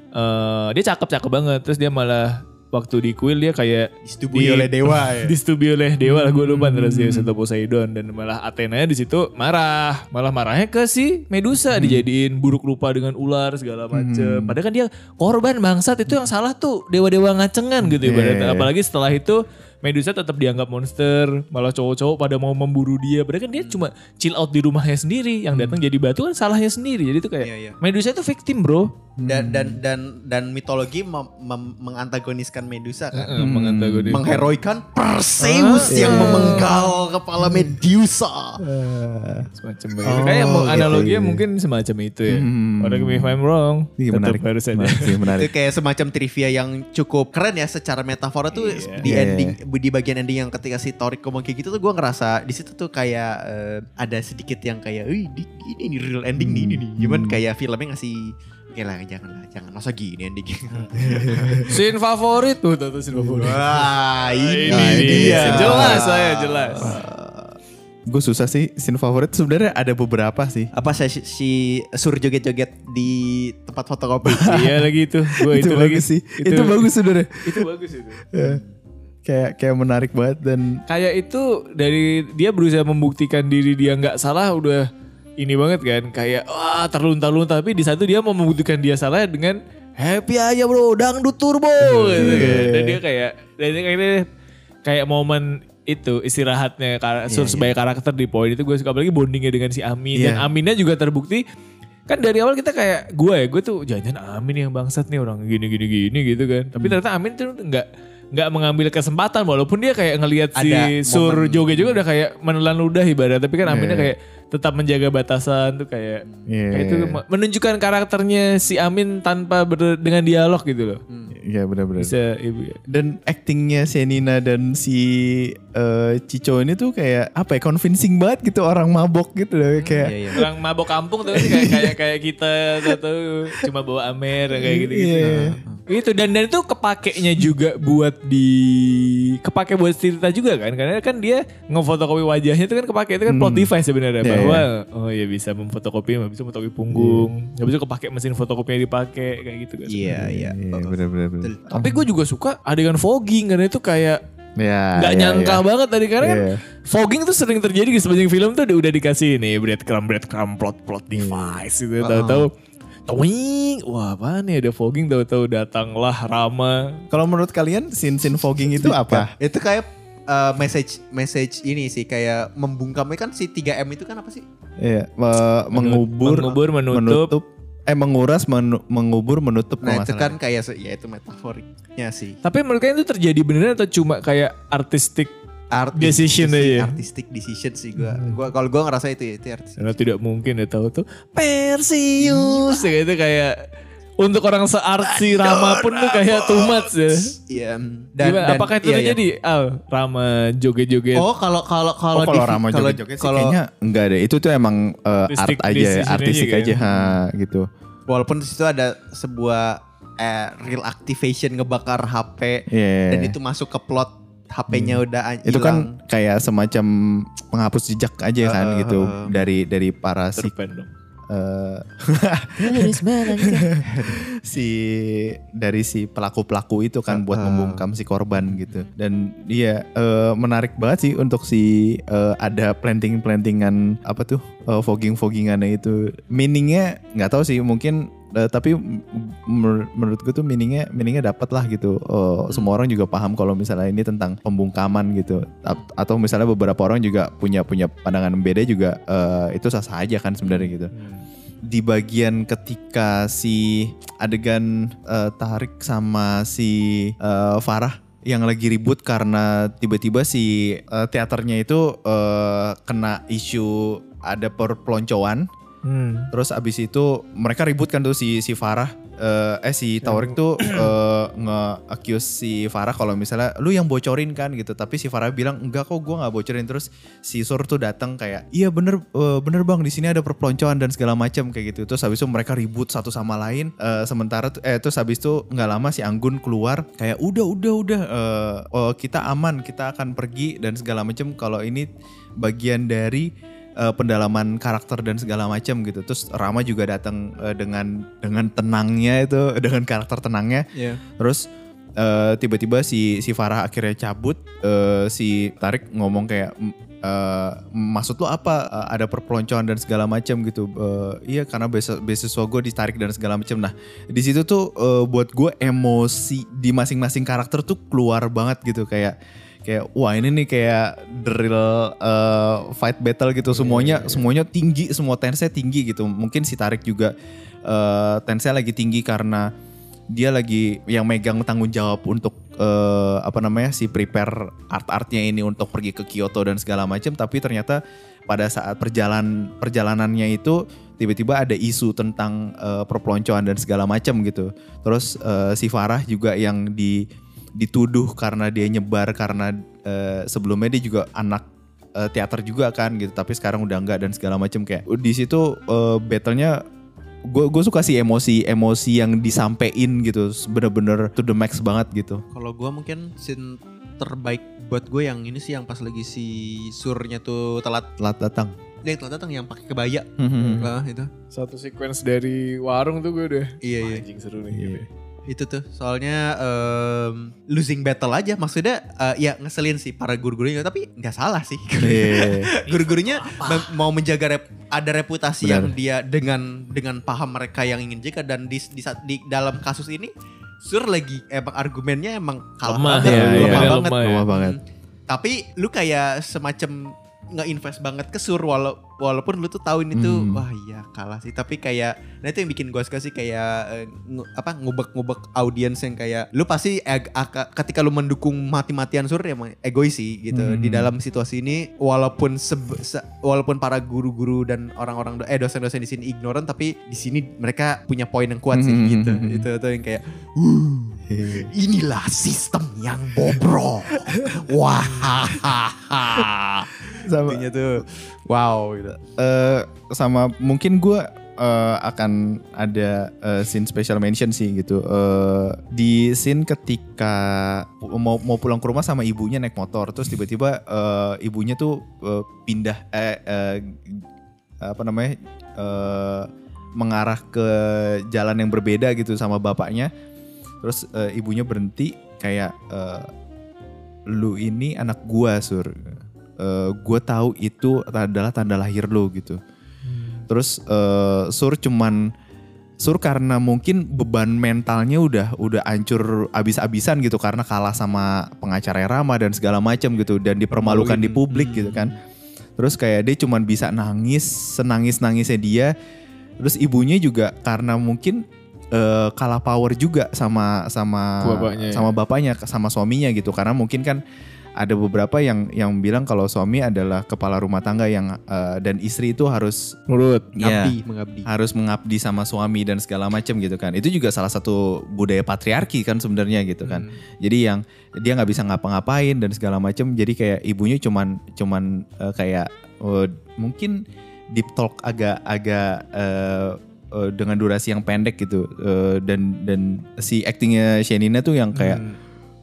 eh, dia cakep-cakep banget terus dia malah waktu di kuil dia kayak Disetubui oleh dewa ya. disetubui oleh dewa lah gue lupa antara Zeus atau Poseidon. Dan malah Athena di situ marah. Malah marahnya ke si Medusa dijadiin buruk rupa dengan ular segala macem. Padahal kan dia korban bangsat itu yang salah tuh dewa-dewa ngacengan gitu ibaratnya. Apalagi setelah itu Medusa tetap dianggap monster malah cowok-cowok pada mau memburu dia padahal kan dia cuma chill out di rumahnya sendiri yang datang jadi batu kan salahnya sendiri jadi itu kayak Iya, iya. Medusa itu victim bro Dan dan dan dan mitologi mem- mem- mengantagoniskan Medusa kan. Heeh, mengantagoniskan. Mengheroikan Perseus yang memenggal kepala Medusa. semacam begitu. Kayak mau gitu, analoginya gitu. mungkin semacam itu ya. Hmm. Me if I'm wrong. Iya, menarik. harus ada. Menarik menarik. Itu kayak semacam trivia yang cukup keren ya secara metafora tuh di Iya, ending di bagian ending yang ketika si Torik ngomong kayak gitu tuh gue ngerasa di situ tuh kayak eh, ada sedikit yang kayak, "Wih, di- ini, ini real ending nih ini nih." Cuman kayak filmnya ngasih Oke lah jangan lah jangan masa gini endingnya. Scene favorit tuh, tuh, tuh scene favorit. Wah ini, Nah, ini dia. Jelas saya jelas. Gue susah sih scene favorit sebenarnya ada beberapa sih. Apa saya si, si Sur joget-joget di tempat fotokopi? iya lagi itu. Gue itu, itu, lagi bagus sih. Itu, bagus sebenarnya. Itu bagus itu. Ya. kayak kayak menarik banget dan Kayak itu dari dia berusaha membuktikan diri dia nggak salah udah ini banget kan kayak wah terlunta-lunta tapi di satu dia mau membuktikan dia salah dengan happy aja bro dangdut turbo gitu kan. Dan dia kayak dan dia kayak kayak momen itu istirahatnya kar- Sur Iya, sebagai karakter di poin itu gue suka apalagi bondingnya dengan si Amin dan Iya. Aminnya juga terbukti kan dari awal kita kayak gue ya gue tuh jangan Amin yang bangsat nih orang gini gini gini gitu kan tapi Hmm. ternyata Amin tuh nggak nggak mengambil kesempatan walaupun dia kayak ngelihat si Sur Joge juga udah kayak menelan ludah ibarat tapi kan Aminnya Iya. kayak tetap menjaga batasan tuh kayak Iya. kayak itu menunjukkan karakternya si Amin tanpa ber- dengan dialog gitu loh Iya benar-benar. bisa ibu ya. Dan actingnya Senina dan si eh, Cico ini tuh kayak apa ya convincing banget gitu orang mabok gitu loh kayak. Iya, iya. orang mabok kampung tuh kayak kayak kayak kita atau cuma bawa Amer kayak gitu gitu Iya. itu dan dan itu kepakainya juga buat di kepake buat cerita juga kan karena kan dia ngefotokopi wajahnya itu kan kepake itu kan plot device sebenarnya Iya, bahwa oh ya bisa memfotokopi bisa memfotokopi punggung habis itu kepake mesin fotokopinya dipakai kayak gitu kan Iya, iya. Iya benar-benar. tapi gue juga suka adegan fogging karena itu kayak Ya. nggak ya, nyangka ya. banget tadi karena kan Iya. fogging tuh sering terjadi di sepanjang film tuh udah, dikasih nih breadcrumb breadcrumb plot plot device gitu tahu-tahu Twing, wah apa nih ada fogging tahu-tahu datanglah Rama. Kalau menurut kalian scene-scene fogging itu apa? Itu kayak uh, message message ini sih kayak membungkamnya kan si 3M itu kan apa sih? Iya, me- mengubur, mengubur, menutup. eh menguras, menu- mengubur, menutup. Nah itu kan salah. kayak se- ya itu metaforiknya sih. Tapi menurut kalian itu terjadi beneran atau cuma kayak artistik Art Decision aja. Artistic decision sih gua. Gua kalau gua ngerasa itu ya, itu artis. Karena tidak mungkin ya tahu tuh Perseus ya itu kayak untuk orang seartsy Rama pun tuh kayak too much ya. Iya. Gimana? Apakah itu iya, iya. terjadi? Al, Rama joget-joget. Oh kalau kalau kalau Oh, kalau di- Rama joget-joget sih kalau kayaknya enggak deh. Itu tuh emang Artistic art aja, artistik aja aja, kan. ha, gitu. walaupun di situ ada sebuah eh, real activation ngebakar HP Iya. dan itu masuk ke plot HP-nya udah an- Itu hilang. kan kayak semacam penghapus jejak aja kan Uh, uh, gitu uh, uh. dari dari para si Eh, si dari si pelaku-pelaku itu kan buat Uh. membungkam si korban gitu. Dan dia eh, menarik banget sih untuk si eh, ada planting-plantingan apa tuh eh, fogging-foggingannya itu. Meaningnya nggak tahu sih mungkin eh, tapi menur- menurut gue tuh meaningnya meaningnya dapat lah gitu. Eh, Semua orang juga paham kalau misalnya ini tentang pembungkaman gitu. A- Atau misalnya beberapa orang juga punya punya pandangan beda juga. Eh, itu sah sah aja kan sebenarnya gitu. Di bagian ketika si adegan eh, Tarik sama si eh, Farah yang lagi ribut karena tiba-tiba si eh, teaternya itu eh, kena isu ada perpeloncoan Hmm. Terus abis itu mereka ribut kan tuh si si Farah eh, eh si Taurik tuh eh, nge-accuse si Farah kalau misalnya lu yang bocorin kan gitu. Tapi si Farah bilang enggak kok gua nggak bocorin. Terus si Sur tuh datang kayak iya bener eh, bener bang di sini ada perpeloncoan dan segala macam kayak gitu. Terus habis itu mereka ribut satu sama lain. Eh, sementara tuh- eh terus habis itu nggak lama si Anggun keluar kayak udah udah udah eh, oh, kita aman kita akan pergi dan segala macam. Kalau ini bagian dari eh, pendalaman karakter dan segala macam gitu. Terus Rama juga datang eh, dengan dengan tenangnya itu dengan karakter tenangnya. Iya. Terus eh, tiba-tiba si si Farah akhirnya cabut. eh, si Tarik ngomong kayak "M- eh, maksud lo apa Eh, ada perpeloncoan dan segala macam gitu. Eh, iya karena beasiswa, gue ditarik dan segala macam. Nah di situ tuh eh, buat gue emosi di masing-masing karakter tuh keluar banget gitu kayak kayak wah ini nih kayak real uh, fight battle gitu. Semuanya semuanya tinggi semua tense tinggi gitu. Mungkin si Tarik juga uh, tense lagi tinggi karena dia lagi yang megang tanggung jawab untuk uh, apa namanya si prepare art-artnya ini untuk pergi ke Kyoto dan segala macam tapi ternyata pada saat perjalanan perjalanannya itu tiba-tiba ada isu tentang uh, perpeloncoan dan segala macam gitu. Terus uh, si Farah juga yang di dituduh karena dia nyebar karena eh, sebelumnya dia juga anak eh, teater juga kan gitu tapi sekarang udah enggak dan segala macam kayak di situ eh, battlenya gue gue suka sih emosi emosi yang disampein gitu bener-bener to the max banget gitu Kalau gua mungkin scene terbaik buat gue yang ini sih yang pas lagi si surnya tuh telat telat datang dia telat datang yang pakai kebaya. Hmm. Nah, itu. Satu sequence dari warung tuh gue udah. Iya, Wah, iya. Anjing seru nih. gitu. Itu tuh soalnya em, losing battle aja maksudnya eh, ya ngeselin sih para guru-gurunya tapi nggak salah sih. Iya. Guru-gurunya mem- mau menjaga rep- ada reputasi Benar. yang dia dengan dengan paham mereka yang ingin jaga dan di, di, di dalam kasus ini Sur lagi emang argumennya emang kalah Lemah, banget, ya, lemah ya. banget. Lemah ya. Lemah banget. Hmm. Tapi lu kayak semacam nge-invest banget ke Sur walau, walaupun lu tuh tahu ini tuh Hmm. wah iya kalah sih tapi kayak nah itu yang bikin gue suka sih kayak eh, nge- apa ngubek-ngubek audiens yang kayak lu pasti ag- ketika lu mendukung mati-matian Sur ya egois sih gitu Hmm. di dalam situasi ini walaupun sebe- se- walaupun para guru-guru dan orang-orang do- eh dosen-dosen di sini ignoran tapi di sini mereka punya poin yang kuat sih Hmm. gitu itu itu yang kayak "Uh, inilah sistem yang bobrok. Wah. Sama- Intinya tuh wow gitu. eh sama mungkin gue eh, akan ada eh, scene special mention sih gitu. Eh, di scene ketika mau mau pulang ke rumah sama ibunya naik motor terus tiba-tiba eh, ibunya tuh eh, pindah eh, eh, apa namanya eh, mengarah ke jalan yang berbeda gitu sama bapaknya terus eh, ibunya berhenti kayak eh, lu ini anak gua sur Eh, gue tahu itu adalah tanda lahir lo gitu. Terus eh, Sur cuman Sur karena mungkin beban mentalnya udah udah hancur abis-abisan gitu karena kalah sama pengacara Rama dan segala macam gitu dan dipermalukan di publik gitu kan. Terus kayak dia cuman bisa nangis, senangis-nangisnya dia. Terus ibunya juga karena mungkin eh, kalah power juga sama sama Bapaknya ya. sama bapaknya sama suaminya gitu karena mungkin kan ada beberapa yang yang bilang kalau suami adalah kepala rumah tangga yang eh, dan istri itu harus Nurut. ya, Ngabdi, mengabdi. harus mengabdi sama suami dan segala macam gitu kan itu juga salah satu budaya patriarki kan sebenarnya gitu kan jadi yang dia nggak bisa ngapa-ngapain dan segala macam jadi kayak ibunya cuman cuman eh, kayak eh, mungkin deep talk agak agak eh, eh, dengan durasi yang pendek gitu Eh, dan dan si actingnya Shenina tuh yang kayak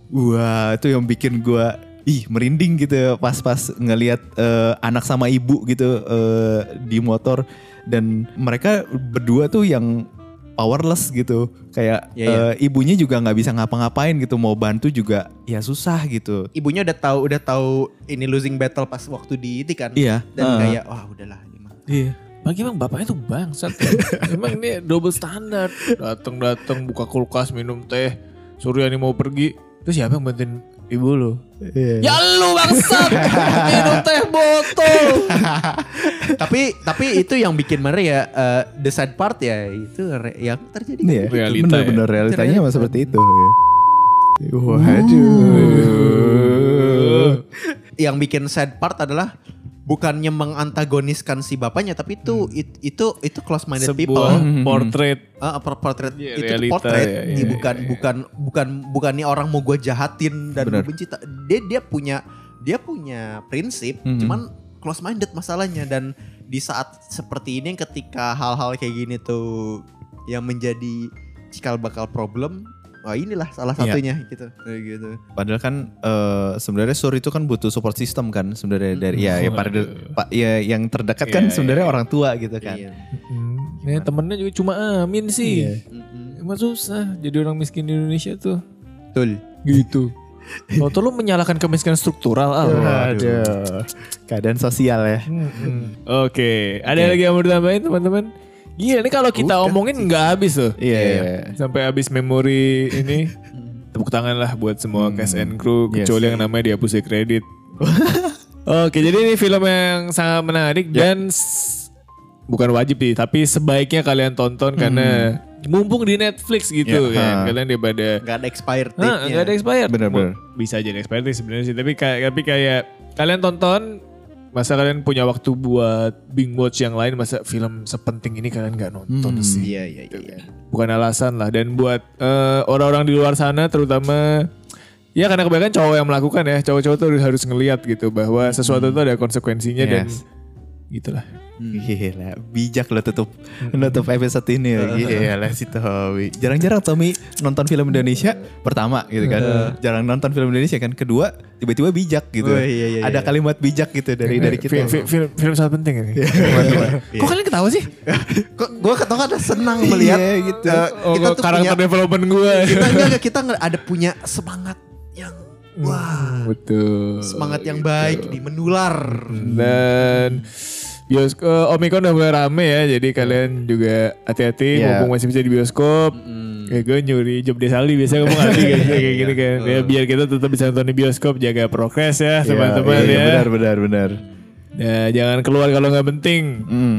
wah itu yang bikin gua ih merinding gitu pas-pas ngelihat eh, anak sama ibu gitu eh, di motor dan mereka berdua tuh yang powerless gitu kayak Iya, iya. eh, ibunya juga nggak bisa ngapa-ngapain gitu mau bantu juga ya susah gitu Ibunya udah tahu udah tahu ini losing battle pas waktu di itu kan. Iya. Dan Uh. kayak wah udahlah ini mah. Iya. Bagi emang bapaknya tuh bangsat. emang ini double standar. Datang-datang buka kulkas minum teh. Suryani mau pergi. Terus siapa yang bantuin ibu lo? Ya lu bangsat. minum teh botol. tapi tapi itu yang bikin mana ya eh, the sad part ya itu re- yang terjadi. Iya, Realita bener-bener ya. realitanya emang seperti itu. ya. Waduh. Yang bikin sad part adalah bukannya mengantagoniskan si bapaknya tapi itu it- itu itu close minded people. Sebuah portrait. Ah, per- portrait. Iya, itu realita, portrait. Ini iya, bukan bukan bukan bukan nih orang mau gue jahatin dan gue benci dia dia punya dia punya prinsip Mhm. cuman close minded masalahnya. Dan di saat seperti ini ketika hal-hal kayak gini tuh yang menjadi cikal bakal problem wah inilah salah Iya. satunya gitu Kayak gitu Padahal kan eh, sebenarnya Sur itu kan butuh support system kan sebenarnya dari ya ya pada pak ya yang terdekat kan Iya, sebenarnya iya. orang tua gitu kan. Iya. Ya temennya juga cuma amin sih. Iya. Emang susah jadi orang miskin di Indonesia tuh. betul Gitu. Kalau tuh lu menyalahkan kemiskinan struktural, ah. Aduh. Keadaan sosial ya. Mm-mm. Oke, ada lagi yang mau ditambahin teman-teman? Gila ini kalau kita omongin nggak habis tuh. Iya, iya. Sampai habis memori ini. Tepuk tangan lah buat semua cast and crew Yes. kecuali yang namanya dihapus kredit. Oke, jadi ini film yang sangat menarik dan s- bukan wajib sih, tapi sebaiknya kalian tonton karena mumpung di Netflix gitu Ya, kan. ha. Kalian daripada nggak ada expired date-nya nggak ada expired. Bener-bener. Bisa jadi expired sih sebenarnya sih, tapi kayak tapi kayak kalian tonton masa kalian punya waktu buat binge watch yang lain masa film sepenting ini kalian nggak nonton Hmm. sih. iya iya iya Bukan alasan lah dan buat eh, orang-orang di luar sana terutama ya karena kebanyakan cowok yang melakukan ya, cowok-cowok tuh harus, ngelihat gitu bahwa sesuatu itu ada konsekuensinya dan Yes. Gitulah. Gila, bijak lo tutup nutup episode ini ya. Gila si Tommy. Jarang-jarang Tommy nonton film Indonesia pertama gitu kan. Jarang nonton film Indonesia kan. Kedua tiba-tiba bijak gitu. Oh, iya, iya, Ada iya. kalimat bijak gitu dari dari kita. Film, film, film, film sangat penting ini. Kok kalian ketawa sih? kok gue ketawa ada senang melihat Iya, gitu. eh, Oh, kita tuh karakter punya development gue. kita enggak, kita enggak ada punya semangat yang wah Betul. semangat yang baik nih menular Dan bioskop Omikron udah mulai rame ya, jadi kalian juga hati-hati Iya. mumpung masih bisa di bioskop. Ya gue nyuri job di Saldi biasanya ngomong hati kayak, kayak gini kan. Ya biar kita tetap bisa nonton di bioskop, jaga prokes ya teman-teman Iya, iya, ya. Benar, benar, benar. Ya jangan keluar kalau nggak penting. Mm,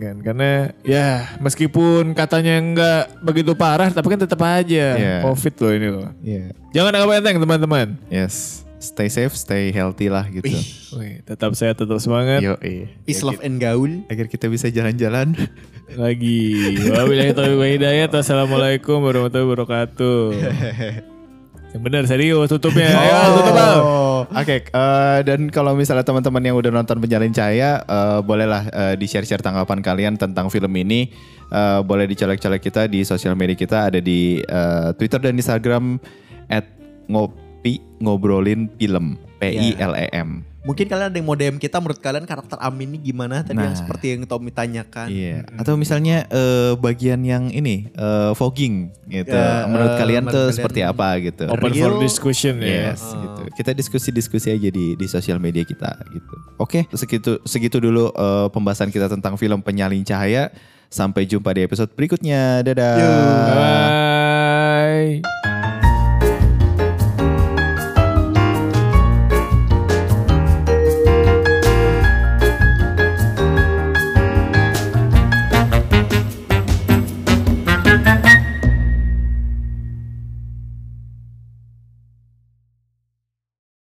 kan. Karena ya meskipun katanya nggak begitu parah, tapi kan tetap aja Iya. COVID loh ini loh. Iya. Jangan anggap enteng teman-teman. Yes. Stay safe, stay healthy lah gitu. Wih, tetap sehat, tetap semangat. Yo, iya. Peace, love, and gaul. Agar kita bisa jalan-jalan. Lagi. Wabillahi taufiq wa hidayah. Wassalamualaikum warahmatullahi wabarakatuh. Yang benar serius tutupnya. Ayo, tutup Al. Oh, Oke, eh, dan kalau misalnya teman-teman yang udah nonton Penyalin Cahaya, eh, bolehlah eh, di-share-share tanggapan kalian tentang film ini. Eh, boleh dicolek-colek kita di sosial media kita, ada di eh, Twitter dan Instagram at ngopi ngobrolin film P I L E M. Mungkin kalian ada yang mau DM kita menurut kalian karakter Amin ini gimana tadi yang Nah. seperti yang Tommy tanyakan. Iya. Atau misalnya eh, bagian yang ini eh, fogging gitu. Ya, menurut eh, kalian menurut tuh kalian seperti apa gitu. Open for discussion ya. Yes, gitu. Kita diskusi-diskusi aja di di sosial media kita gitu. Oke, segitu segitu dulu eh, pembahasan kita tentang film Penyalin Cahaya. Sampai jumpa di episode berikutnya. Dadah. Bye.